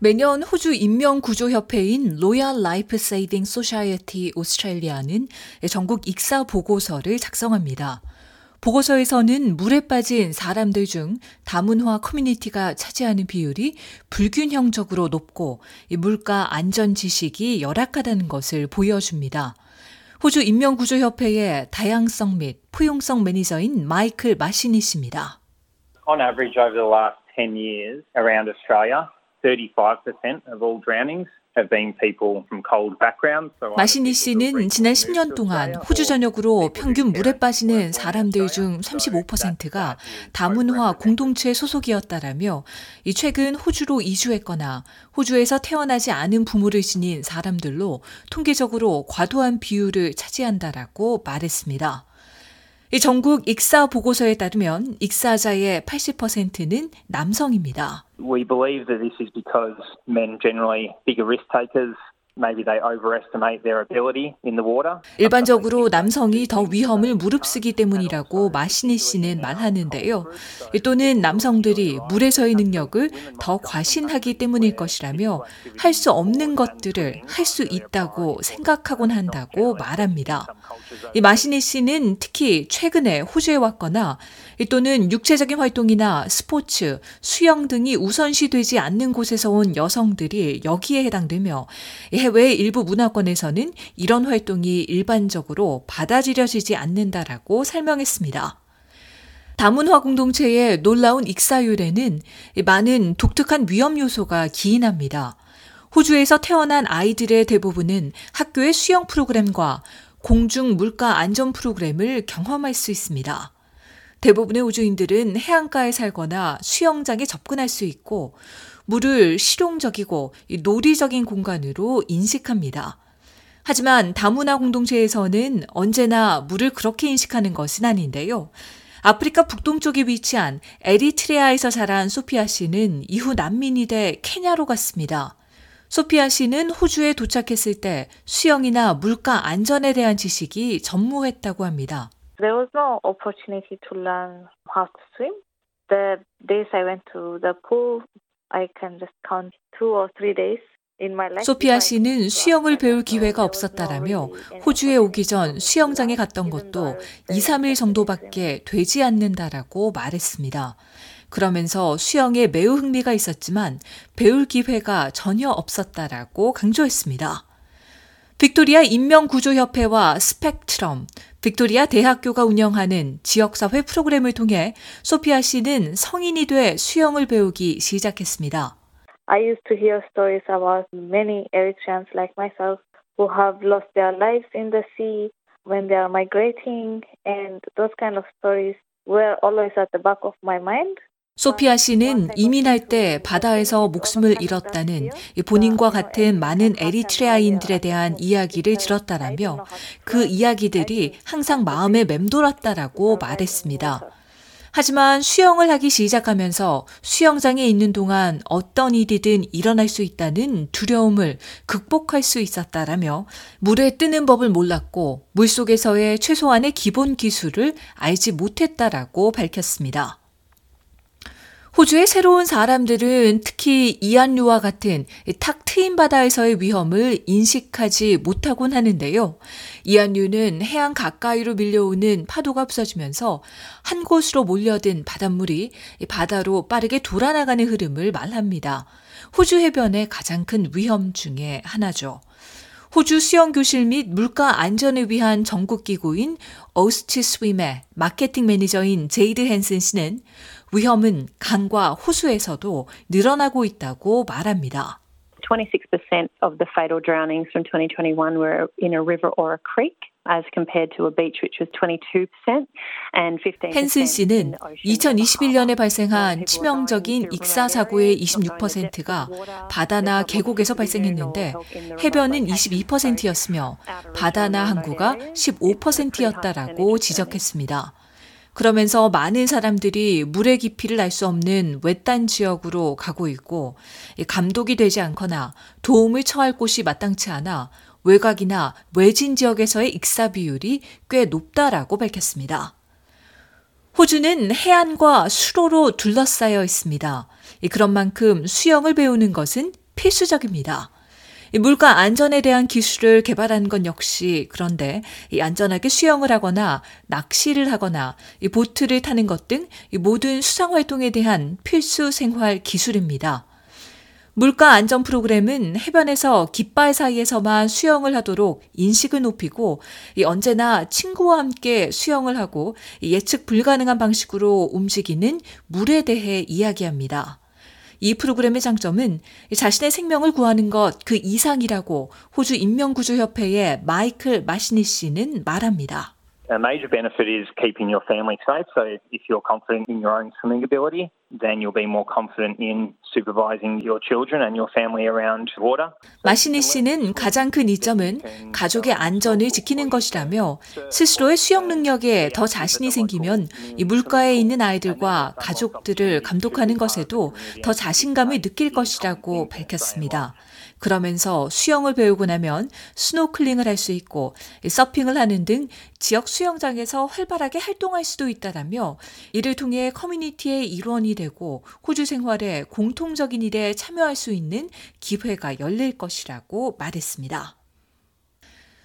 매년 호주 인명구조협회인 Royal Life Saving Society Australia는 전국 익사 보고서를 작성합니다. 보고서에서는 물에 빠진 사람들 중 다문화 커뮤니티가 차지하는 비율이 불균형적으로 높고 물가 안전 지식이 열악하다는 것을 보여줍니다. 호주 인명구조협회의 다양성 및 포용성 매니저인 마이클 마시니 씨입니다. On average over the last 10 years around Australia, 35% of all drownings 마시니 씨는 지난 10년 동안 호주 전역으로 평균 물에 빠지는 사람들 중 35%가 다문화 공동체 소속이었다라며 이 최근 호주로 이주했거나 호주에서 태어나지 않은 부모를 지닌 사람들로 통계적으로 과도한 비율을 차지한다라고 말했습니다. 이 전국 익사 보고서에 따르면 익사자의 80%는 남성입니다. We believe that this is because men generally bigger risk takers 일반적으로 남성이 더 위험을 무릅쓰기 때문이라고 마시니 씨는 말하는데요. 또는 남성들이 물에서의 능력을 더 과신하기 때문일 것이라며 할 수 없는 것들을 할 수 있다고 생각하곤 한다고 말합니다. 이 마시니 씨는 특히 최근에 호주에 왔거나 또는 육체적인 활동이나 스포츠, 수영 등이 우선시되지 않는 곳에서 온 여성들이 여기에 해당되며 해외 일부 문화권에서는 이런 활동이 일반적으로 받아들여지지 않는다라고 설명했습니다. 다문화 공동체의 놀라운 익사율에는 많은 독특한 위험 요소가 기인합니다. 호주에서 태어난 아이들의 대부분은 학교의 수영 프로그램과 공중 물가 안전 프로그램을 경험할 수 있습니다. 대부분의 우주인들은 해안가에 살거나 수영장에 접근할 수 있고 물을 실용적이고 놀이적인 공간으로 인식합니다. 하지만 다문화 공동체에서는 언제나 물을 그렇게 인식하는 것은 아닌데요. 아프리카 북동쪽에 위치한 에리트레아에서 자란 소피아 씨는 이후 난민이 돼 케냐로 갔습니다. 소피아 씨는 호주에 도착했을 때 수영이나 물가 안전에 대한 지식이 전무했다고 합니다. There was no opportunity to learn how to swim. The days I went to the pool, I can just count two or three days. 소피아 씨는 수영을 배울 기회가 없었다라며 호주에 오기 전 수영장에 갔던 것도 2, 3일 정도밖에 되지 않는다라고 말했습니다. 그러면서 수영에 매우 흥미가 있었지만 배울 기회가 전혀 없었다라고 강조했습니다. 빅토리아 인명구조협회와 스펙트럼, 빅토리아 대학교가 운영하는 지역사회 프로그램을 통해 소피아 씨는 성인이 돼 수영을 배우기 시작했습니다. I used to hear stories about many Eritreans like myself who have lost their lives in the sea when they are migrating, and those kind of stories were always at the back of my mind. 소피아 씨는 이민할 때 바다에서 목숨을 잃었다는 본인과 같은 많은 에리트레아인들에 대한 이야기를 들었다라며 그 이야기들이 항상 마음에 맴돌았다라고 말했습니다. 하지만 수영을 하기 시작하면서 수영장에 있는 동안 어떤 일이든 일어날 수 있다는 두려움을 극복할 수 있었다라며 물에 뜨는 법을 몰랐고 물속에서의 최소한의 기본 기술을 알지 못했다라고 밝혔습니다. 호주의 새로운 사람들은 특히 이안류와 같은 탁 트인 바다에서의 위험을 인식하지 못하곤 하는데요. 이안류는 해안 가까이로 밀려오는 파도가 없어지면서 한 곳으로 몰려든 바닷물이 바다로 빠르게 돌아나가는 흐름을 말합니다. 호주 해변의 가장 큰 위험 중의 하나죠. 호주 수영교실 및 물가 안전을 위한 전국기구인 AUSTSWIM의 마케팅 매니저인 제이드 헨슨 씨는 위험은 강과 호수에서도 늘어나고 있다고 말합니다. 26% of the fatal drownings from 2021 were in a river or a creek. as compared to a beach which was 22% and 15% 헨슨 씨는 2021년에 발생한 치명적인 익사 사고의 26%가 바다나 계곡에서 발생했는데 해변은 22%였으며 바다나 항구가 15%였다라고 지적했습니다. 그러면서 많은 사람들이 물의 깊이를 알 수 없는 외딴 지역으로 가고 있고 감독이 되지 않거나 도움을 처할 곳이 마땅치 않아 외곽이나 외진 지역에서의 익사 비율이 꽤 높다라고 밝혔습니다. 호주는 해안과 수로로 둘러싸여 있습니다. 그런 만큼 수영을 배우는 것은 필수적입니다. 물가 안전에 대한 기술을 개발하는 건 역시 그런데 안전하게 수영을 하거나 낚시를 하거나 보트를 타는 것등 모든 수상 활동에 대한 필수 생활 기술입니다. 물가 안전 프로그램은 해변에서 깃발 사이에서만 수영을 하도록 인식을 높이고 언제나 친구와 함께 수영을 하고 예측 불가능한 방식으로 움직이는 물에 대해 이야기합니다. 이 프로그램의 장점은 자신의 생명을 구하는 것 그 이상이라고 호주 인명구조협회의 마이클 마시니 씨는 말합니다. A major benefit is keeping your family safe. So if you're confident in your own swimming ability, then you'll be more confident in supervising your children and your family around water. 마시니 씨는 가장 큰 이점은 가족의 안전을 지키는 것이라며 스스로의 수영 능력에 더 자신이 생기면 이 물가에 있는 아이들과 가족들을 감독하는 것에도 더 자신감을 느낄 것이라고 밝혔습니다. 그러면서 수영을 배우고 나면 스노클링을 할 수 있고 서핑을 하는 등 지역 수영장에서 활발하게 활동할 수도 있다라며 이를 통해 커뮤니티의 일원이 되고 호주 생활에 공통적인 일에 참여할 수 있는 기회가 열릴 것이라고 말했습니다.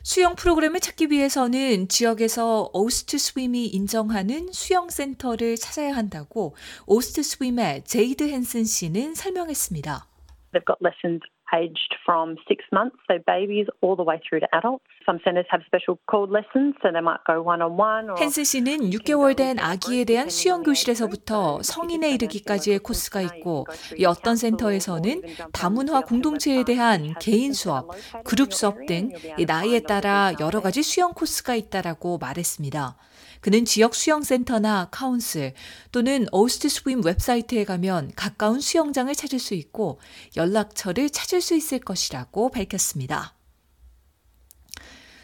수영 프로그램을 찾기 위해서는 지역에서 AUSTSWIM이 인정하는 수영 센터를 찾아야 한다고 AUSTSWIM의 제이드 헨슨 씨는 설명했습니다. They've got lessons aged from six months, so babies all the way through to adults. Some centres have special CALD lessons, so they might go one on one. 헨슨 씨는 6개월 된 아기에 대한 수영 교실에서부터 성인에 이르기까지의 코스가 있고 이 어떤 센터에서는 다문화 공동체에 대한 개인 수업, 그룹 수업 등 나이에 따라 여러 가지 수영 코스가 있다라고 말했습니다. 그는 지역 수영센터나 council 또는 AUSTSWIM 웹사이트에 가면 가까운 수영장을 찾을 수 있고 연락처를 찾을 수 있을 것이라고 밝혔습니다.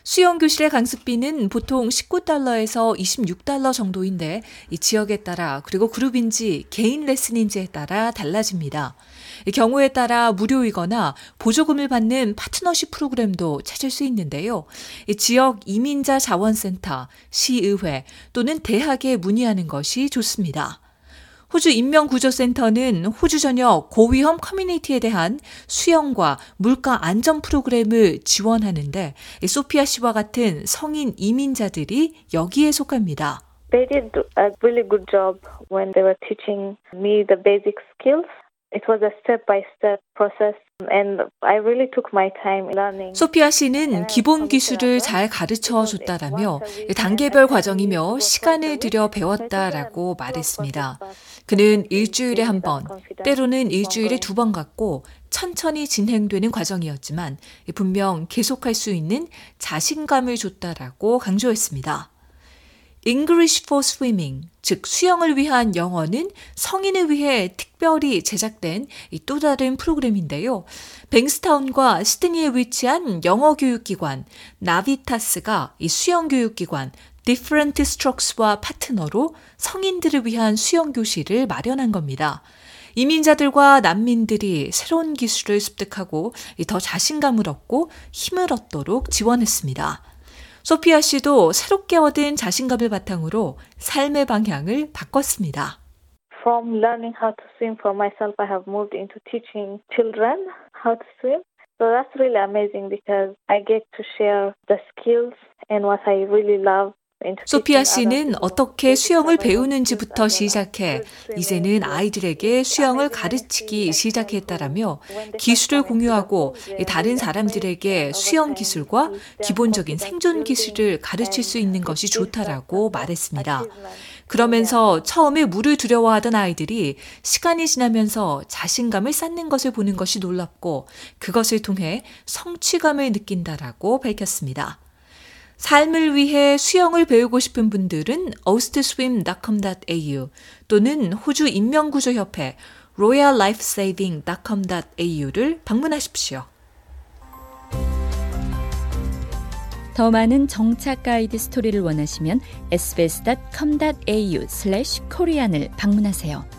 수영교실의 강습비는 보통 19달러에서 26달러 정도인데 이 지역에 따라 그리고 그룹인지 개인 레슨인지에 따라 달라집니다. 경우에 따라 무료이거나 보조금을 받는 파트너십 프로그램도 찾을 수 있는데요. 지역 이민자 자원센터, 시의회 또는 대학에 문의하는 것이 좋습니다. 호주 인명구조센터는 호주 전역 고위험 커뮤니티에 대한 수영과 물가 안전 프로그램을 지원하는데 소피아 씨와 같은 성인 이민자들이 여기에 속합니다. They did a really good job when they were teaching me the basic skills. It was a step by step process. And I really took my time learning. 소피아 씨는 기본 기술을 잘 가르쳐 줬다라며 단계별 과정이며 시간을 들여 배웠다라고 말했습니다. 그는 일주일에 한 번, 때로는 일주일에 두 번 갔고 천천히 진행되는 과정이었지만 분명 계속할 수 있는 자신감을 줬다라고 강조했습니다. English for Swimming, 즉 수영을 위한 영어는 성인을 위해 특별히 제작된 또 다른 프로그램인데요. 뱅스타운과 시드니에 위치한 영어 교육기관 나비타스가 이 수영 교육기관 Different Strokes와 파트너로 성인들을 위한 수영 교실을 마련한 겁니다. 이민자들과 난민들이 새로운 기술을 습득하고 더 자신감을 얻고 힘을 얻도록 지원했습니다. 소피아 씨도 새롭게 얻은 자신감을 바탕으로 삶의 방향을 바꿨습니다. From learning how to swim for myself, I have moved into teaching children how to swim. So that's really amazing because I get to share the skills and what I really love 소피아 씨는 어떻게 수영을 배우는지부터 시작해 이제는 아이들에게 수영을 가르치기 시작했다라며 기술을 공유하고 다른 사람들에게 수영 기술과 기본적인 생존 기술을 가르칠 수 있는 것이 좋다라고 말했습니다. 그러면서 처음에 물을 두려워하던 아이들이 시간이 지나면서 자신감을 쌓는 것을 보는 것이 놀랍고 그것을 통해 성취감을 느낀다라고 밝혔습니다. 삶을 위해 수영을 배우고 싶은 분들은 ostswim.com.au 또는 호주 인명구조협회 royallifesaving.com.au를 방문하십시오. 더 많은 정착 가이드 스토리를 원하시면 sbs.com.au/korean을 방문하세요.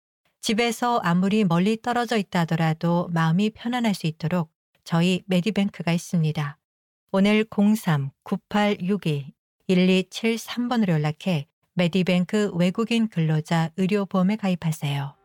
집에서 아무리 멀리 떨어져 있다 하더라도 마음이 편안할 수 있도록 저희 메디뱅크가 있습니다. 오늘 03-9862-1273번으로 연락해 메디뱅크 외국인 근로자 의료보험에 가입하세요.